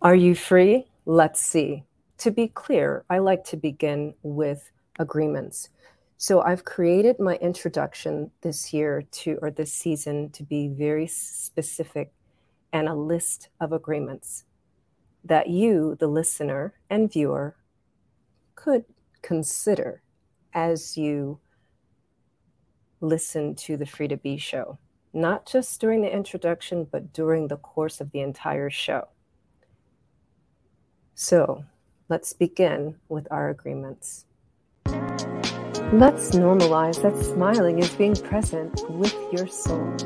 Are you free? Let's see. To be clear, I like to begin with agreements. So I've created my introduction this year to, or this season, to be very specific and a list of agreements that you, the listener and viewer, could consider as you listen to the Free to Be show, not just during the introduction, but during the course of the entire show. So let's begin with our agreements. Let's normalize that smiling is being present with your soul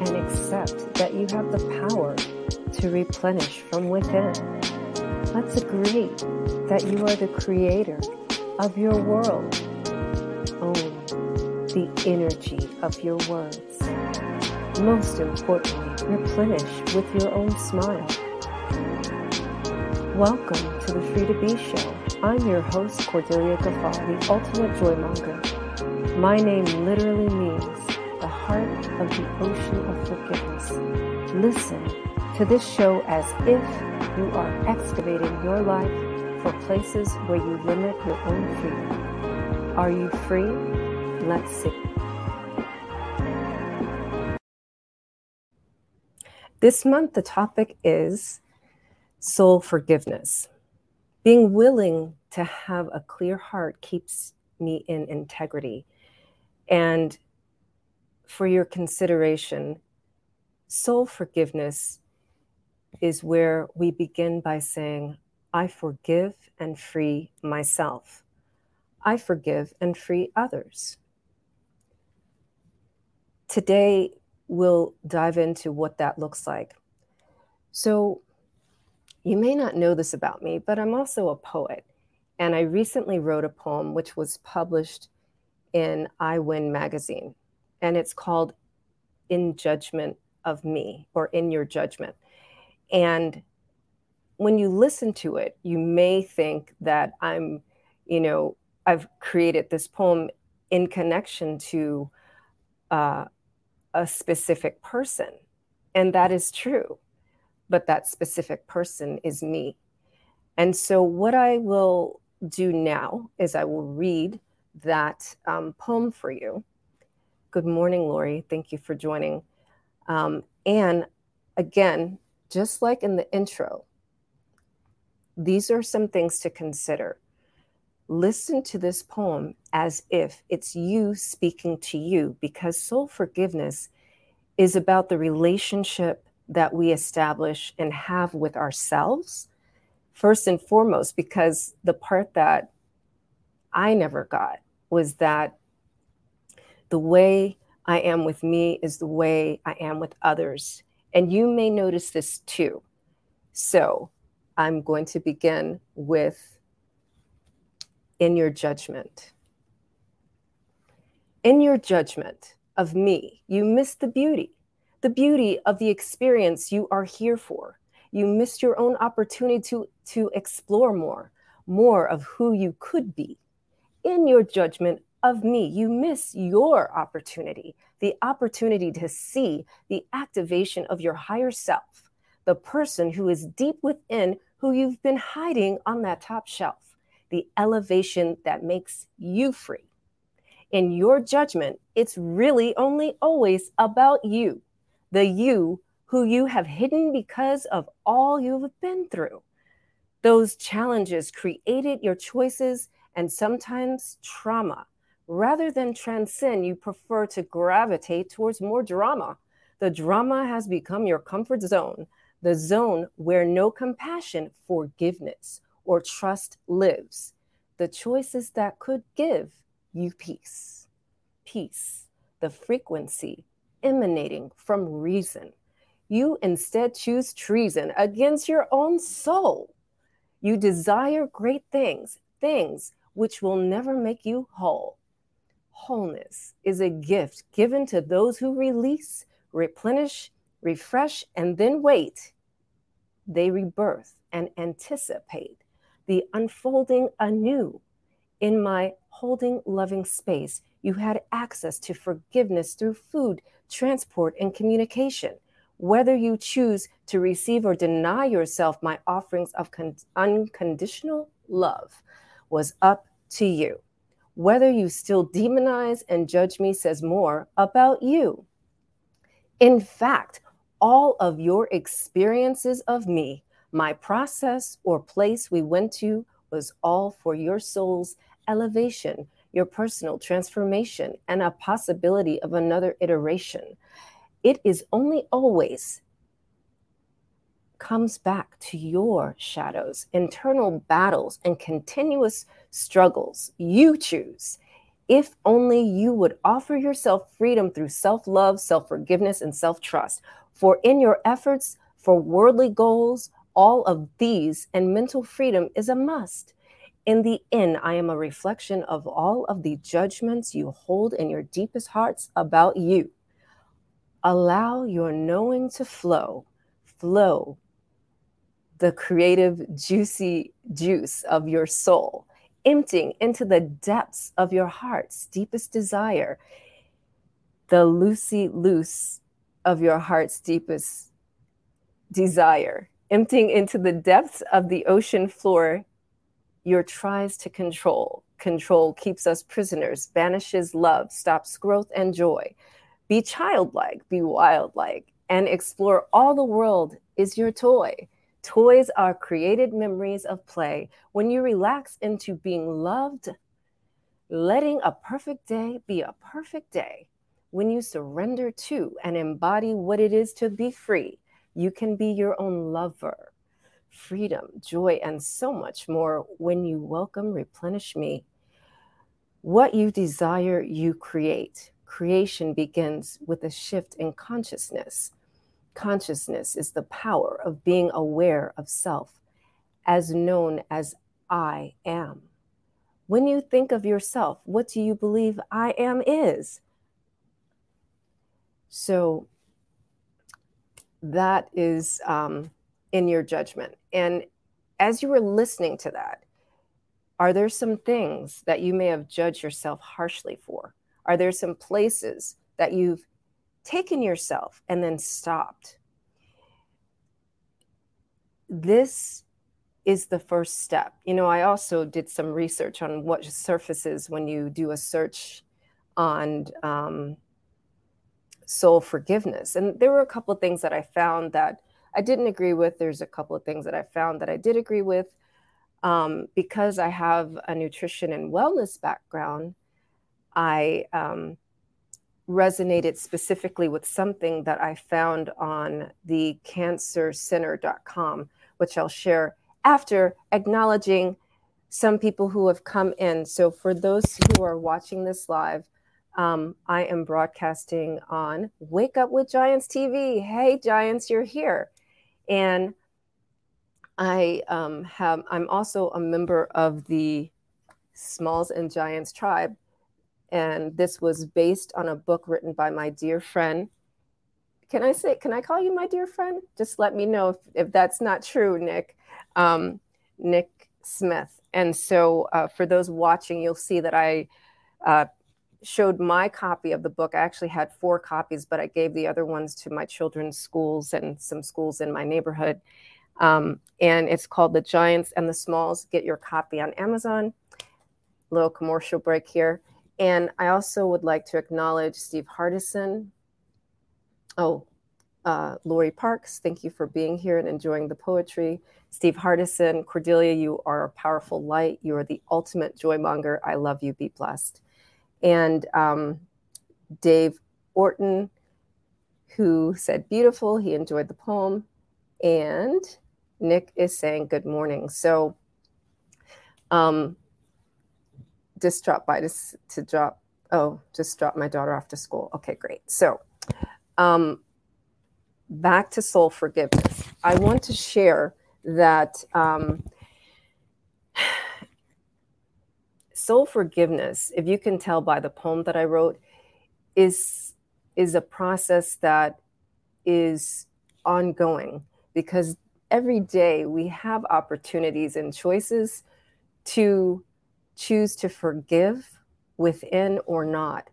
and accept that you have the power to replenish from within. Let's agree that you are the creator of your world. Own the energy of your words. Most importantly, replenish with your own smile. Welcome to the Free to Be Show. I'm your host, Cordelia Gaffar, the ultimate joy monger. My name literally means the heart of the ocean of forgiveness. Listen to this show as if you are excavating your life for places where you limit your own freedom. Are you free? Let's see. This month, the topic is soul forgiveness. Being willing to have a clear heart keeps me in integrity. And for your consideration, soul forgiveness is where we begin by saying, I forgive and free myself. I forgive and free others. Today, we'll dive into what that looks like. So, you may not know this about me, but I'm also a poet. And I recently wrote a poem which was published in I Win magazine. And it's called In Judgment of Me or In Your Judgment. And when you listen to it, you may think that I'm, you know, I've created this poem in connection to uh, a specific person. And that is true. But that specific person is me. And so, what I will do now is I will read that um, poem for you. Good morning, Lori. Thank you for joining. Um, and again, just like in the intro, these are some things to consider. Listen to this poem as if it's you speaking to you, because soul forgiveness is about the relationship that we establish and have with ourselves, first and foremost, because the part that I never got was that the way I am with me is the way I am with others. And you may notice this too. So, I'm going to begin with in your judgment. In your judgment of me, you miss the beauty, the beauty of the experience you are here for. You missed your own opportunity to, to explore more, more of who you could be. In your judgment of me, you miss your opportunity, the opportunity to see the activation of your higher self the person who is deep within who you've been hiding on that top shelf, the elevation that makes you free. In your judgment, it's really only always about you, the you who you have hidden because of all you've been through. Those challenges created your choices and sometimes trauma. Rather than transcend, you prefer to gravitate towards more drama. The drama has become your comfort zone, the zone where no compassion, forgiveness, or trust lives, the choices that could give you peace. Peace, the frequency emanating from reason. You instead choose treason against your own soul. You desire great things, things which will never make you whole. Wholeness is a gift given to those who release, replenish, refresh, and then wait they rebirth and anticipate the unfolding anew. In my holding loving space, you had access to forgiveness through food, transport, and communication. Whether you choose to receive or deny yourself my offerings of con- unconditional love was up to you. Whether you still demonize and judge me says more about you. In fact, all of your experiences of me, my process or place we went to, was all for your soul's elevation, your personal transformation, and a possibility of another iteration. It is only always comes back to your shadows, internal battles, and continuous struggles you choose. If only you would offer yourself freedom through self love, self forgiveness, and self trust. For in your efforts for worldly goals, all of these and mental freedom is a must. In the end, I am a reflection of all of the judgments you hold in your deepest hearts about you. Allow your knowing to flow, flow the creative, juicy juice of your soul, emptying into the depths of your heart's deepest desire, the loosey loose of your heart's deepest desire, emptying into the depths of the ocean floor your tries to control. Control keeps us prisoners, banishes love, stops growth and joy. Be childlike, be wildlike, and explore all the world is your toy. Toys are created memories of play. When you relax into being loved, letting a perfect day be a perfect day. When you surrender to and embody what it is to be free, you can be your own lover freedom, joy, and so much more when you welcome Replenish Me. What you desire, you create. Creation begins with a shift in consciousness. Consciousness is the power of being aware of self, as known as I am. When you think of yourself, what do you believe I am is? So that is um, in your judgment. And as you were listening to that, are there some things that you may have judged yourself harshly for? Are there some places that you've taken yourself and then stopped? This is the first step. You know, I also did some research on what surfaces when you do a search on um, soul forgiveness. And there were a couple of things that I found that I didn't agree with. There's a couple of things that I found that I did agree with. Um, because I have a nutrition and wellness background, I um, resonated specifically with something that I found on the cancercenter.com, which I'll share after acknowledging some people who have come in. So, for those who are watching this live, um, I am broadcasting on Wake Up with Giants TV. Hey, Giants, you're here and I um, have. I'm also a member of the Smalls and Giants tribe, and this was based on a book written by my dear friend. Can I say? Can I call you my dear friend? Just let me know if, if that's not true, Nick. Um, Nick Smith. And so, uh, for those watching, you'll see that I uh, showed my copy of the book. I actually had four copies, but I gave the other ones to my children's schools and some schools in my neighborhood. Um, and it's called The Giants and the Smalls. Get your copy on Amazon. Little commercial break here. And I also would like to acknowledge Steve Hardison. Oh, uh, Lori Parks, thank you for being here and enjoying the poetry. Steve Hardison, Cordelia, you are a powerful light. You are the ultimate joy monger. I love you. Be blessed and um, Dave Orton, who said beautiful. He enjoyed the poem. And Nick is saying good morning. So um, just drop by to, to drop, oh, just drop my daughter off to school. Okay, great. So um, back to soul forgiveness. I want to share that um, soul forgiveness, if you can tell by the poem that I wrote, is is a process that is ongoing because every day we have opportunities and choices to choose to forgive within or not.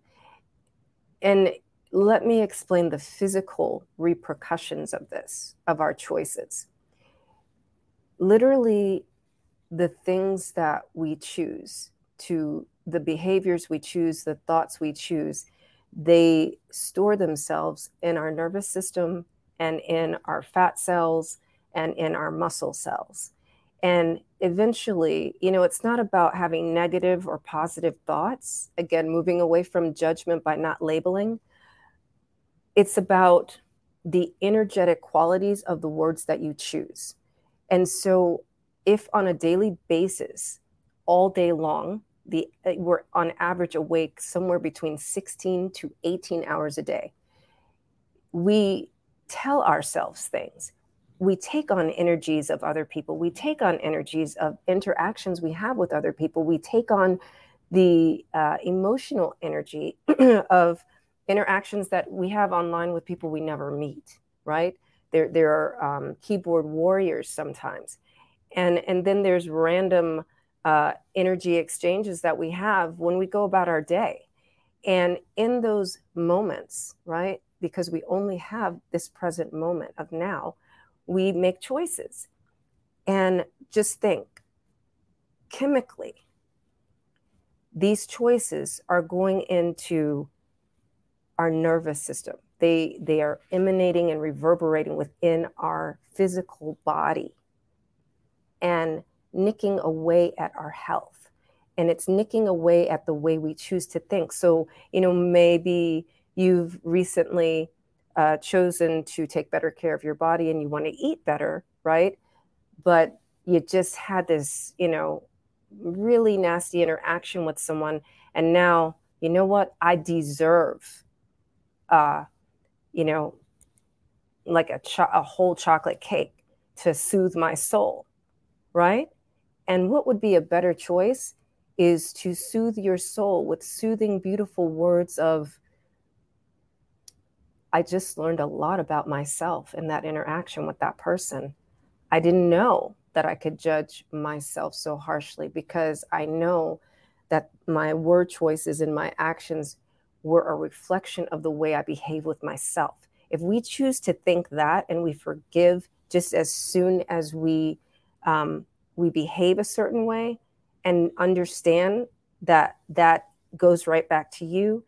And let me explain the physical repercussions of this, of our choices. Literally, the things that we choose to the behaviors we choose, the thoughts we choose, they store themselves in our nervous system and in our fat cells and in our muscle cells. And eventually, you know, it's not about having negative or positive thoughts, again, moving away from judgment by not labeling. It's about the energetic qualities of the words that you choose. And so, if on a daily basis, all day long, the uh, we're on average awake somewhere between 16 to 18 hours a day, we tell ourselves things. We take on energies of other people. We take on energies of interactions we have with other people. We take on the uh, emotional energy of interactions that we have online with people we never meet right? There there are um, keyboard warriors sometimes. And and then there's random uh, energy exchanges that we have when we go about our day and in those moments right because we only have this present moment of now we make choices. And just think chemically, these choices are going into our nervous system. They, they are emanating and reverberating within our physical body and nicking away at our health. And it's nicking away at the way we choose to think. So, you know, maybe you've recently uh, chosen to take better care of your body and you want to eat better, right? But you just had this, you know, really nasty interaction with someone. And now, you know what? I deserve, uh, you know, like a, cho- a whole chocolate cake to soothe my soul, right? And what would be a better choice is to soothe your soul with soothing, beautiful words of I just learned a lot about myself in that interaction with that person. I didn't know that I could judge myself so harshly because I know that my word choices and my actions were a reflection of the way I behave with myself. If we choose to think that and we forgive just as soon as we um, we behave a certain way and understand that that goes right back to you,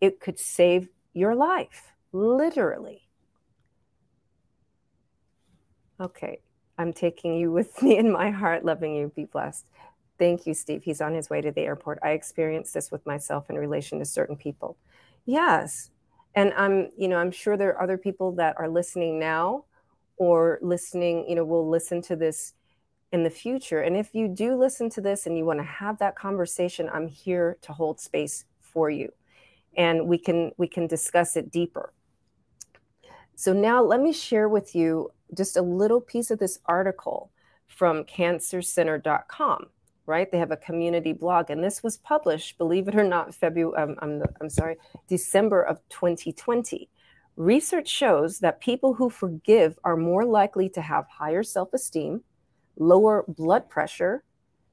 it could save your life literally. Okay, I'm taking you with me in my heart, loving you. Be blessed. Thank you, Steve. He's on his way to the airport. I experienced this with myself in relation to certain people. Yes. And I'm, you know, I'm sure there are other people that are listening now or listening, you know, will listen to this in the future. And if you do listen to this and you want to have that conversation, I'm here to hold space for you. And we can we can discuss it deeper. So now let me share with you just a little piece of this article from cancercenter.com, right? They have a community blog, and this was published, believe it or not, February, um, I'm, I'm sorry, December of 2020. Research shows that people who forgive are more likely to have higher self esteem, lower blood pressure,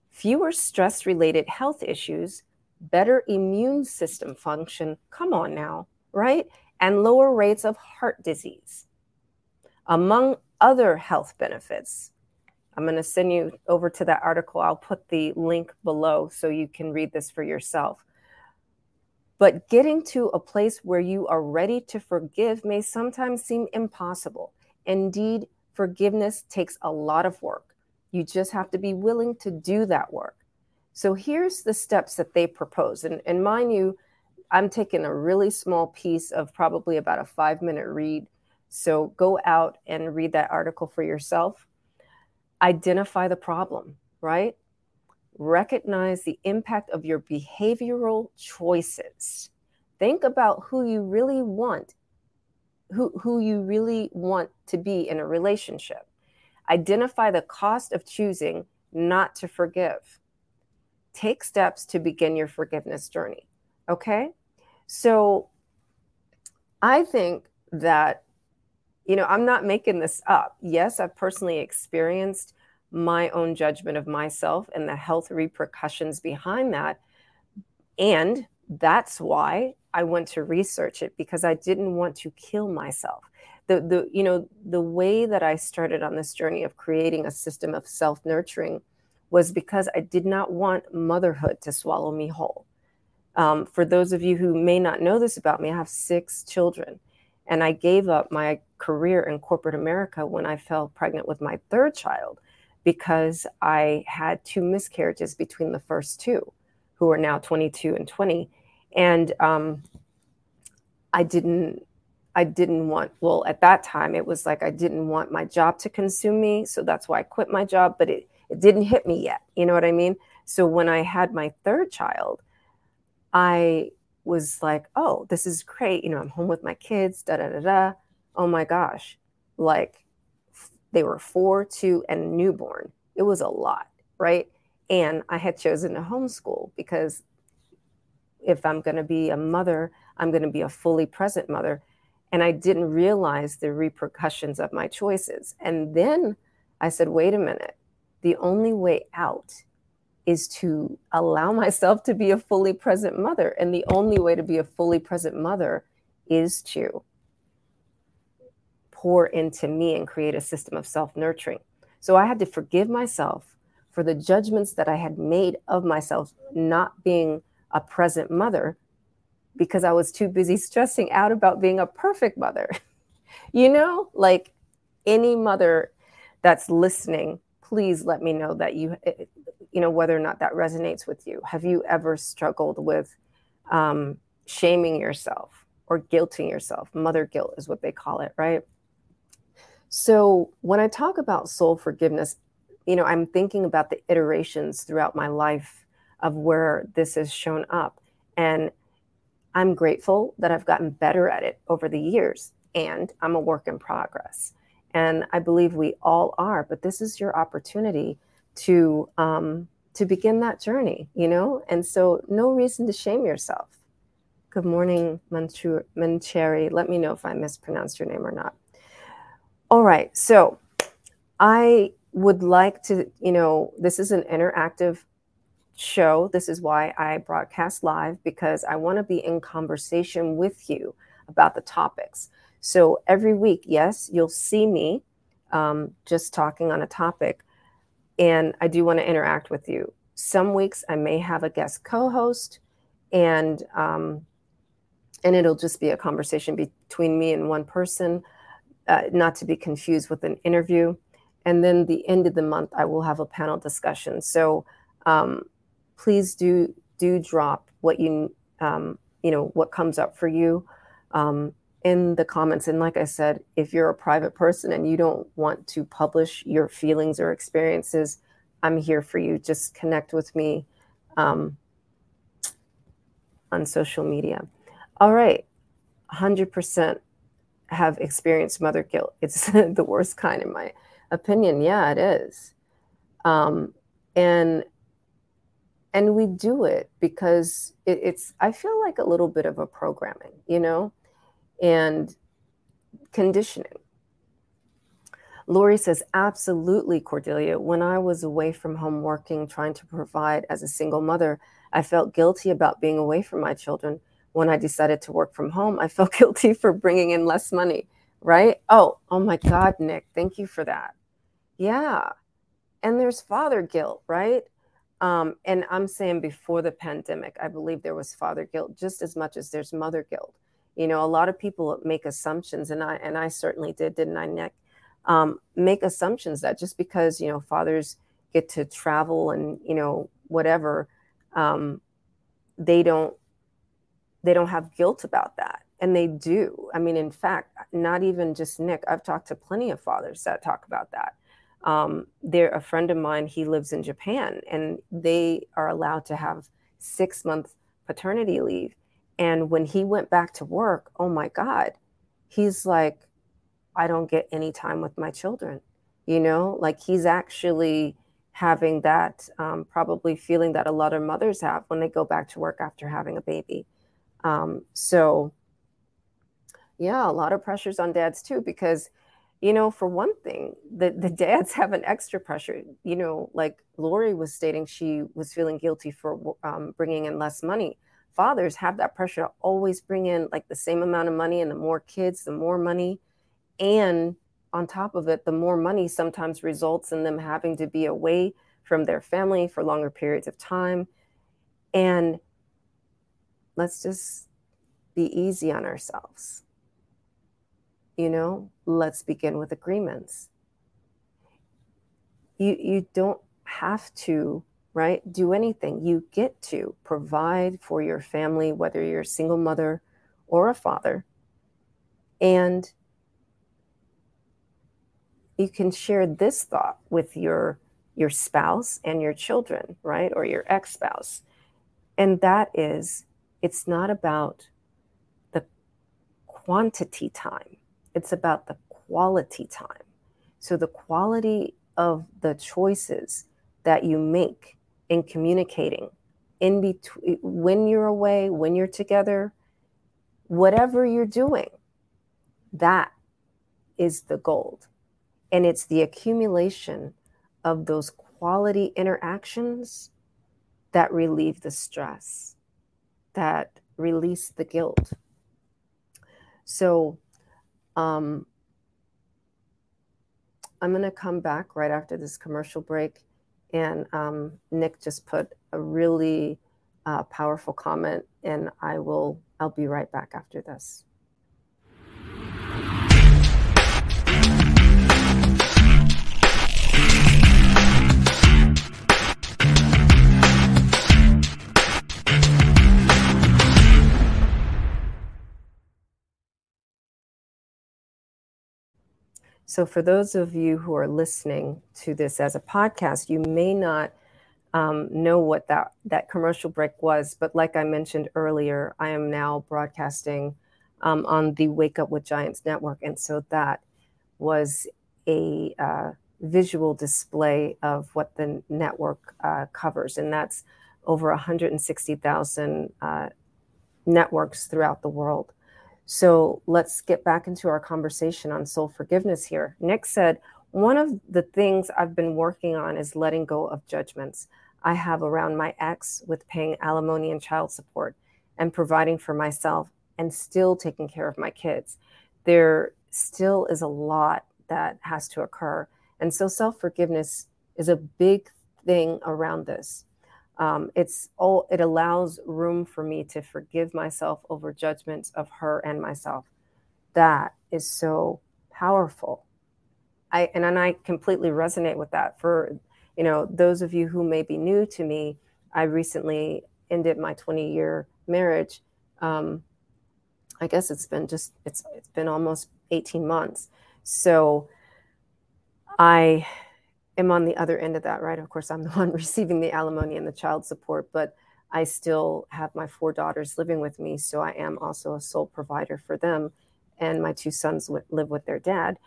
fewer stress related health issues, better immune system function. Come on now, right? and lower rates of heart disease. Among other health benefits, I'm going to send you over to that article. I'll put the link below so you can read this for yourself. But getting to a place where you are ready to forgive may sometimes seem impossible. Indeed, forgiveness takes a lot of work. You just have to be willing to do that work. So here's the steps that they propose. And, and mind you, I'm taking a really small piece of probably about a five minute read. So go out and read that article for yourself. Identify the problem, right? Recognize the impact of your behavioral choices. Think about who you really want, who, who you really want to be in a relationship. Identify the cost of choosing not to forgive. Take steps to begin your forgiveness journey. Okay. So I think that, you know, I'm not making this up. Yes, I've personally experienced my own judgment of myself and the health repercussions behind that. And that's why I went to research it because I didn't want to kill myself. The, the you know the way that I started on this journey of creating a system of self nurturing was because I did not want motherhood to swallow me whole. Um, for those of you who may not know this about me, I have six children, and I gave up my career in corporate America when I fell pregnant with my third child because I had two miscarriages between the first two, who are now 22 and 20. And um, I didn't I didn't want, well, at that time, it was like I didn't want my job to consume me. So that's why I quit my job, but it, it didn't hit me yet. You know what I mean? So when I had my third child, I was like, oh, this is great. You know, I'm home with my kids, da da da da. Oh my gosh. Like they were four, two, and newborn. It was a lot, right? And I had chosen to homeschool because if I'm going to be a mother, I'm going to be a fully present mother. And I didn't realize the repercussions of my choices. And then I said, wait a minute, the only way out is to allow myself to be a fully present mother. And the only way to be a fully present mother is to pour into me and create a system of self nurturing. So I had to forgive myself for the judgments that I had made of myself not being a present mother because I was too busy stressing out about being a perfect mother. you know, like any mother that's listening, please let me know that you, eh, you know, whether or not that resonates with you. Have you ever struggled with um, shaming yourself or guilting yourself? Mother guilt is what they call it, right? So when I talk about soul forgiveness, you know, I'm thinking about the iterations throughout my life of where this has shown up. And I'm grateful that I've gotten better at it over the years. And I'm a work in progress. And I believe we all are. But this is your opportunity to um, to begin that journey, you know. And so, no reason to shame yourself. Good morning, Mancheri. Let me know if I mispronounced your name or not. All right. So I would like to, you know, this is an interactive show. This is why I broadcast live because I want to be in conversation with you about the topics. So every week, yes, you'll see me um, just talking on a topic, and I do want to interact with you. Some weeks I may have a guest co-host, and um, and it'll just be a conversation between me and one person uh, not to be confused with an interview. And then the end of the month, I will have a panel discussion. So um, please do do drop what you um, you know what comes up for you um, in the comments. And like I said, if you're a private person and you don't want to publish your feelings or experiences, I'm here for you. Just connect with me um, on social media. All right, 100% have experienced mother guilt. It's the worst kind, in my opinion. Yeah, it is. Um, and and we do it because it, it's i feel like a little bit of a programming you know and conditioning lori says absolutely cordelia when i was away from home working trying to provide as a single mother i felt guilty about being away from my children when I decided to work from home, I felt guilty for bringing in less money, right? Oh, oh my God, Nick, thank you for that. Yeah. And there's father guilt, right? Um, and I'm saying before the pandemic, I believe there was father guilt just as much as there's mother guilt. You know, a lot of people make assumptions, and I and I certainly did, didn't I, Nick? Um, make assumptions that just because you know fathers get to travel and you know whatever, um, they don't they don't have guilt about that. And they do. I mean, in fact, not even just Nick, I've talked to plenty of fathers that talk about that. Um, they're a friend of mine, he lives in Japan, and they are allowed to have six month paternity leave. And when he went back to work, oh my God, he's like, I don't get any time with my children. You know, like he's actually having that, um, probably feeling that a lot of mothers have when they go back to work after having a baby um, so, yeah, a lot of pressures on dads too, because, you know, for one thing, the, the dads have an extra pressure. You know, like Lori was stating, she was feeling guilty for um, bringing in less money. fathers have that pressure to always bring in like the same amount of money and the more kids the more money and on top of it the more money sometimes results in them having to be away from their family for longer periods of time and let's just be easy on ourselves you know let's begin with agreements. You you don't have to right do anything. You get to provide for your family whether you're a single mother or a father. And you can share this thought with your your spouse and your children right or your ex-spouse. And that is it's not about the quantity time it's about the quality time so the quality of the choices that you make in communicating in between when you're away, when you're together, whatever you're doing, that is the gold. And it's the accumulation of those quality interactions that relieve the stress, that release the guilt. So, um, I'm going to come back right after this commercial break. And um, Nick just put a really uh, powerful comment, and I will. I'll be right back after this. So, for those of you who are listening to this as a podcast, you may not um, know what that, that commercial break was. But, like I mentioned earlier, I am now broadcasting um, on the Wake Up with Giants network. And so that was a uh, visual display of what the network uh, covers. And that's over 160,000 uh, networks throughout the world. So let's get back into our conversation on soul forgiveness here. Nick said, one of the things I've been working on is letting go of judgments I have around my ex with paying alimony and child support and providing for myself and still taking care of my kids. There still is a lot that has to occur. And so self forgiveness is a big thing around this um, it's all it allows room for me to forgive myself over judgments of her and myself. That is so powerful. I and, and i completely resonate with that. For you know those of you who may be new to me i recently ended my 20 year marriage. Um, i guess it's been just it's it's been almost 18 months. So i am on the other end of that, right? Of course, I'm the one receiving the alimony and the child support, but I still have my four daughters living with me. So I am also a sole provider for them. And my two sons live with their dad.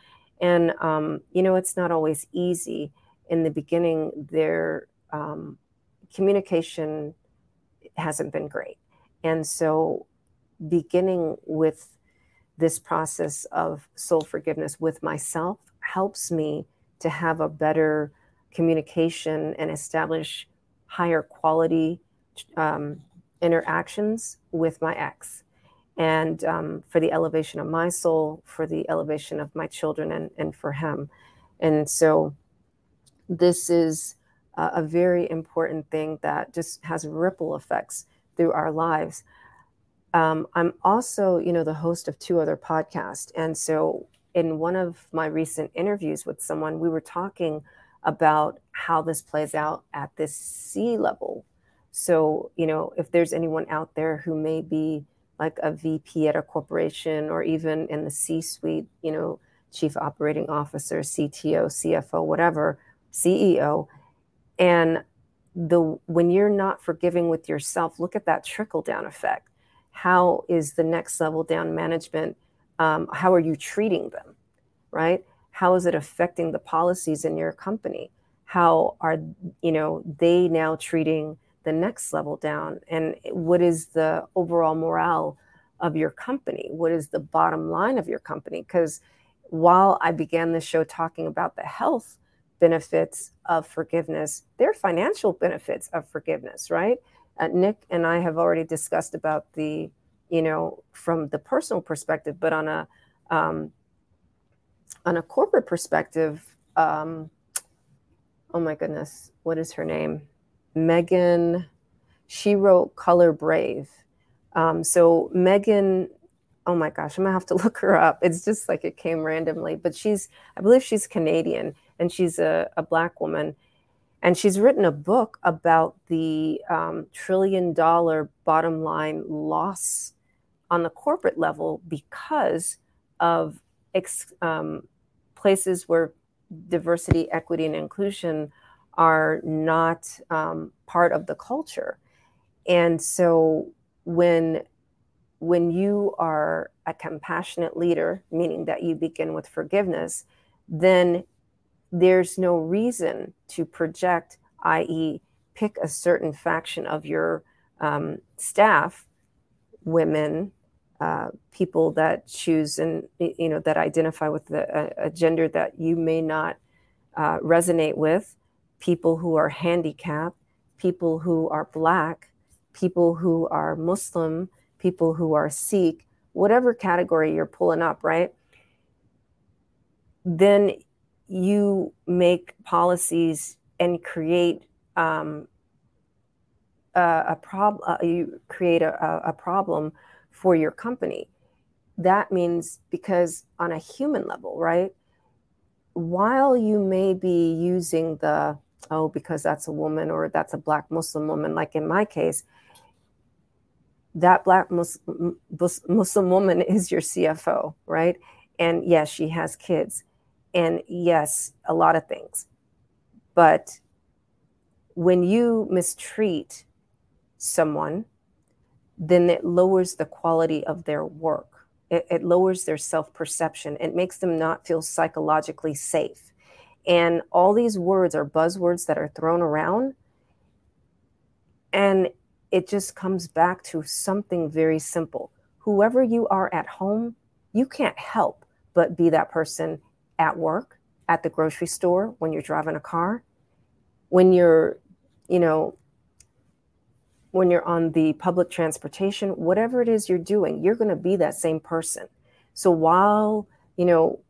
And, um, you know, it's not always easy. In the beginning, their um, communication hasn't been great. And so, beginning with this process of soul forgiveness with myself helps me to have a better communication and establish higher quality um, interactions with my ex. And um, for the elevation of my soul for the elevation of my children and, and for him. And so this is uh, a very important thing that just has ripple effects through our lives. Um, i'm also you know the host of two other podcasts. And so in one of my recent interviews with someone, we were talking about how this plays out at this C level. So, you know, if there's anyone out there who may be like a VP at a corporation or even in the C suite, you know, chief operating officer, CTO, CFO, whatever, CEO, and the when you're not forgiving with yourself, look at that trickle down effect. How is the next level down management um, how are you treating them right? How is it affecting the policies in your company? How are you know they now treating the next level down? And what is the overall morale of your company? What is the bottom line of your company? Because while i began the show talking about the health benefits of forgiveness there are financial benefits of forgiveness right? Uh, Nick and I have already discussed about the, you know, from the personal perspective, but on a um, on a corporate perspective, um, oh my goodness, what is her name? Megan. She wrote Color Brave. Um, so Megan, oh my gosh, I'm gonna have to look her up. It's just like it came randomly, but she's, I believe she's Canadian, and she's a, a black woman, and she's written a book about the um, trillion dollar bottom line loss on the corporate level because of ex, um, places where diversity, equity, and inclusion are not um, part of the culture. And so when when you are a compassionate leader, meaning that you begin with forgiveness, then there's no reason to project, i.e., pick a certain faction of your um, staff, women, uh, people that choose and you know that identify with the, a, a gender that you may not uh, resonate with, people who are handicapped, people who are black, people who are Muslim, people who are Sikh, whatever category you're pulling up, right? Then you make policies and create um, a, a problem. Uh, you create a, a problem for your company. That means because on a human level, right? While you may be using the oh because that's a woman or that's a black Muslim woman, like in my case, that black Muslim, woman is your CFO, right? And yes, she has kids and yes, a lot of things. But when you mistreat someone, then it lowers the quality of their work. It, it lowers their self perception. It makes them not feel psychologically safe. And all these words are buzzwords that are thrown around. And it just comes back to something very simple. Whoever you are at home, you can't help but be that person at work, at the grocery store, when you're driving a car, when you're, you know, when you're on the public transportation, whatever it is you're doing, you're going to be that same person. So while, you know,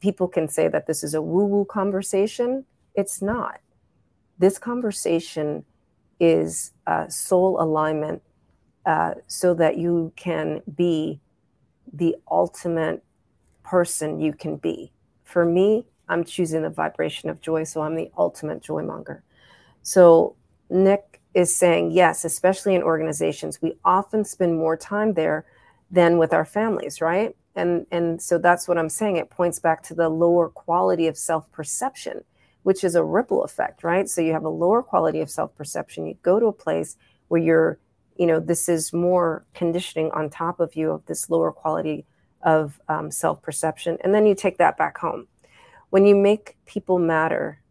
people can say that this is a woo woo conversation, it's not. This conversation is uh, soul alignment uh, so that you can be the ultimate person you can be. For me, I'm choosing the vibration of joy, so I'm the ultimate joy monger. So Nick is saying, yes, especially in organizations, we often spend more time there than with our families, right? And and so that's what I'm saying. It points back to the lower quality of self-perception, which is a ripple effect, right? So you have a lower quality of self-perception. You go to a place where you're, you know, this is more conditioning on top of you of this lower quality of um, self perception. And then you take that back home. When you make people matter,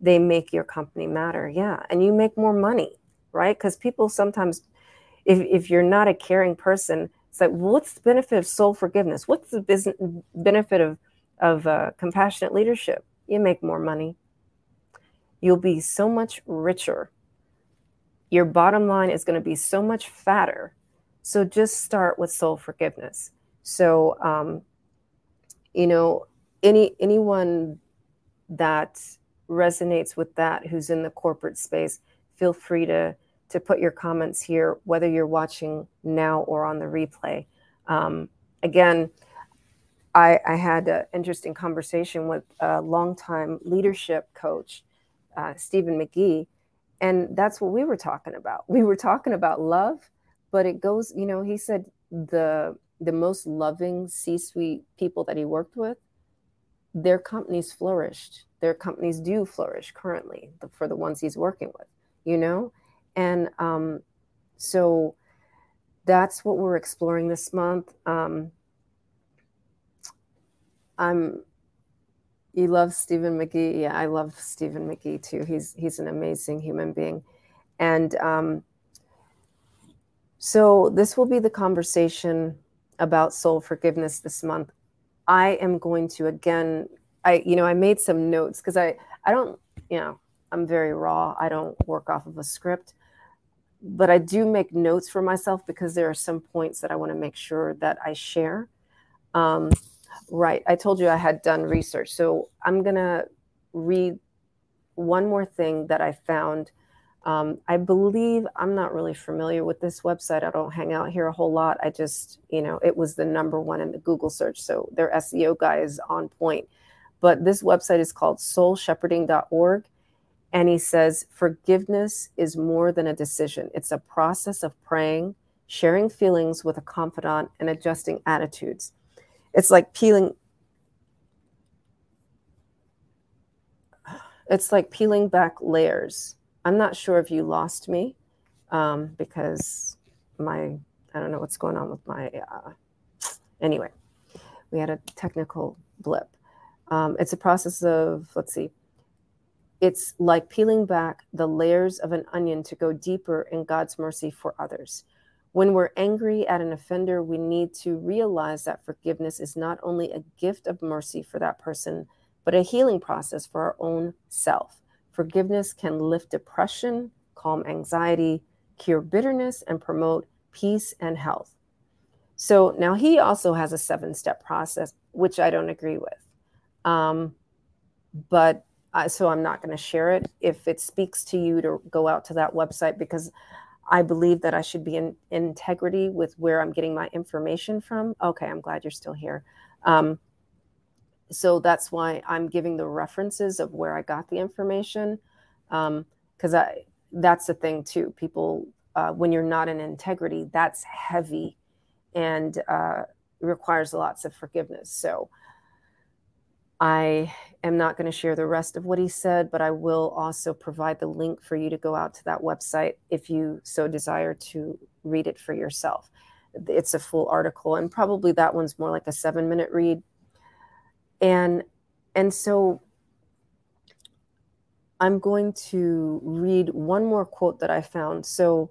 they make your company matter. Yeah. And you make more money, right? Because people sometimes, if, if you're not a caring person, it's like, what's the benefit of soul forgiveness? What's the business benefit of, of uh, compassionate leadership? You make more money. You'll be so much richer. Your bottom line is going to be so much fatter. So just start with soul forgiveness. So, um, you know, any anyone that resonates with that who's in the corporate space, feel free to to put your comments here, whether you're watching now or on the replay. Um, again, I, I, had an interesting conversation with a longtime leadership coach, uh, Stephen McGee, and that's what we were talking about. We were talking about love, but it goes, you know, he said the the most loving C-suite people that he worked with, their companies flourished. Their companies do flourish currently for the ones he's working with, you know? And um, so that's what we're exploring this month. Um, I'm you love Stephen McGee. Yeah, I love Stephen McGee too. He's he's an amazing human being. And um, so this will be the conversation about soul forgiveness this month, I am going to again, I, you know, I made some notes because I, I don't, you know, I'm very raw. I don't work off of a script. but I do make notes for myself because there are some points that I want to make sure that I share. Um, right. I told you I had done research. So I'm going to read one more thing that I found. Um, I believe I'm not really familiar with this website. I don't hang out here a whole lot. I just, you know, it was the number one in the Google search. So their SEO guy is on point. But this website is called soulshepherding.org. And he says, forgiveness is more than a decision, it's a process of praying, sharing feelings with a confidant, and adjusting attitudes. It's like peeling. It's like peeling back layers. I'm not sure if you lost me um, because my, I don't know what's going on with my, uh, anyway, we had a technical blip. Um, it's a process of, let's see, it's like peeling back the layers of an onion to go deeper in God's mercy for others. When we're angry at an offender, we need to realize that forgiveness is not only a gift of mercy for that person, but a healing process for our own self. Forgiveness can lift depression, calm anxiety, cure bitterness, and promote peace and health. So now he also has a seven step process, which I don't agree with. Um, but uh, so I'm not going to share it. If it speaks to you to go out to that website because I believe that I should be in, in integrity with where I'm getting my information from. Okay, I'm glad you're still here. Um, so that's why I'm giving the references of where I got the information, Um, because um, I that's the thing too. People, uh, when you're not in integrity, that's heavy, and uh, requires lots of forgiveness. So I am not going to share the rest of what he said, but I will also provide the link for you to go out to that website if you so desire to read it for yourself. It's a full article, and probably that one's more like a seven minute read. And and so I'm going to read one more quote that I found. So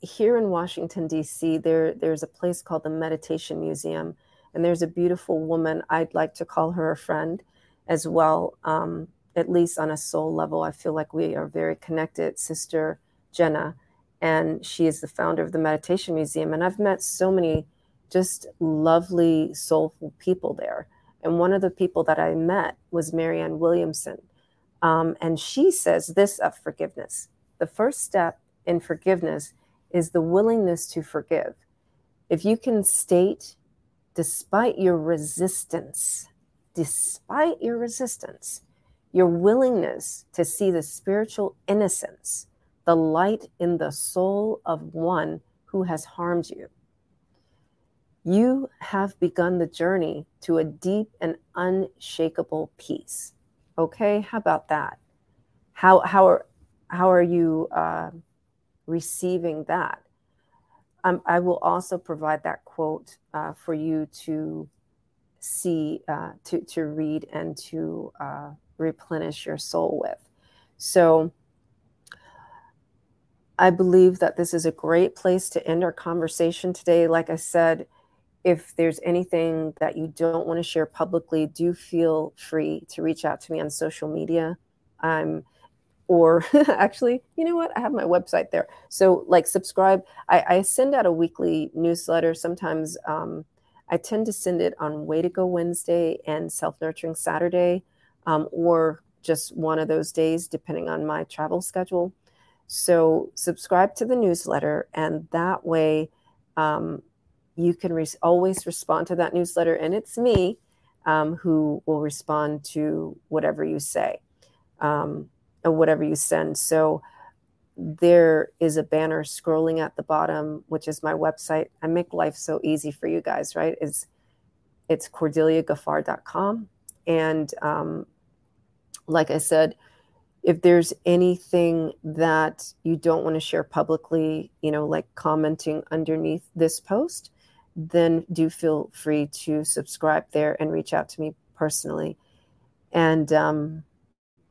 here in Washington D.C., there there's a place called the Meditation Museum and there's a beautiful woman, I'd like to call her a friend as well, um, at least on a soul level. I feel like we are very connected, Sister Jenna. And she is the founder of the Meditation Museum. And I've met so many just lovely, soulful people there. And one of the people that I met was Marianne Williamson. Um, and she says this of forgiveness the first step in forgiveness is the willingness to forgive. If you can state despite your resistance, despite your resistance, your willingness to see the spiritual innocence, the light in the soul of one who has harmed you. You have begun the journey to a deep and unshakable peace. Okay, how about that? How how are how are you uh, receiving that? Um, I will also provide that quote uh, for you to see, uh, to, to read, and to uh, replenish your soul with. So I believe that this is a great place to end our conversation today. Like I said, if there's anything that you don't want to share publicly, do feel free to reach out to me on social media. I'm or actually, you know what? I have my website there. So, like, subscribe. I, I send out a weekly newsletter. Sometimes um, I tend to send it on Way to Go Wednesday and Self Nurturing Saturday, um, or just one of those days, depending on my travel schedule. So, subscribe to the newsletter, and that way um, you can re- always respond to that newsletter. And it's me um, who will respond to whatever you say. Um, whatever you send. So there is a banner scrolling at the bottom, which is my website. I make life so easy for you guys, right? It's it's cordeliagaffar.com. And um, like I said, if there's anything that you don't want to share publicly, you know, like commenting underneath this post, then do feel free to subscribe there and reach out to me personally. And um,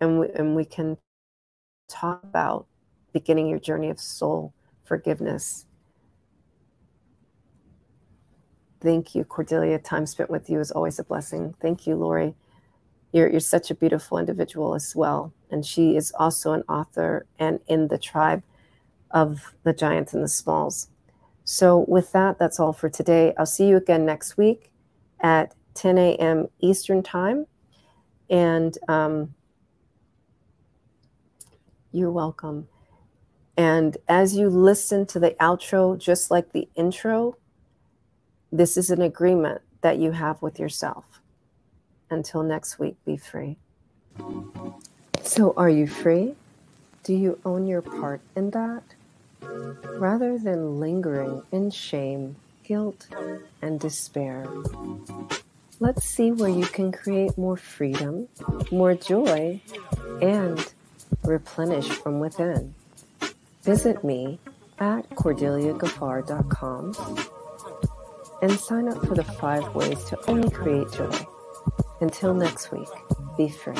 and we, and we can talk about beginning your journey of soul forgiveness. Thank you, Cordelia. Time spent with you is always a blessing. Thank you, Lori. You're, you're such a beautiful individual as well. And she is also an author and in the tribe of the giants and the smalls. So, with that, that's all for today. I'll see you again next week at 10 a.m. Eastern Time. And um, you're welcome. And as you listen to the outro, just like the intro, this is an agreement that you have with yourself. Until next week, be free. So, are you free? Do you own your part in that? Rather than lingering in shame, guilt, and despair, let's see where you can create more freedom, more joy, and replenish from within. Visit me at cordeliagaffar.com and sign up for the five ways to only create joy. Until next week, be free.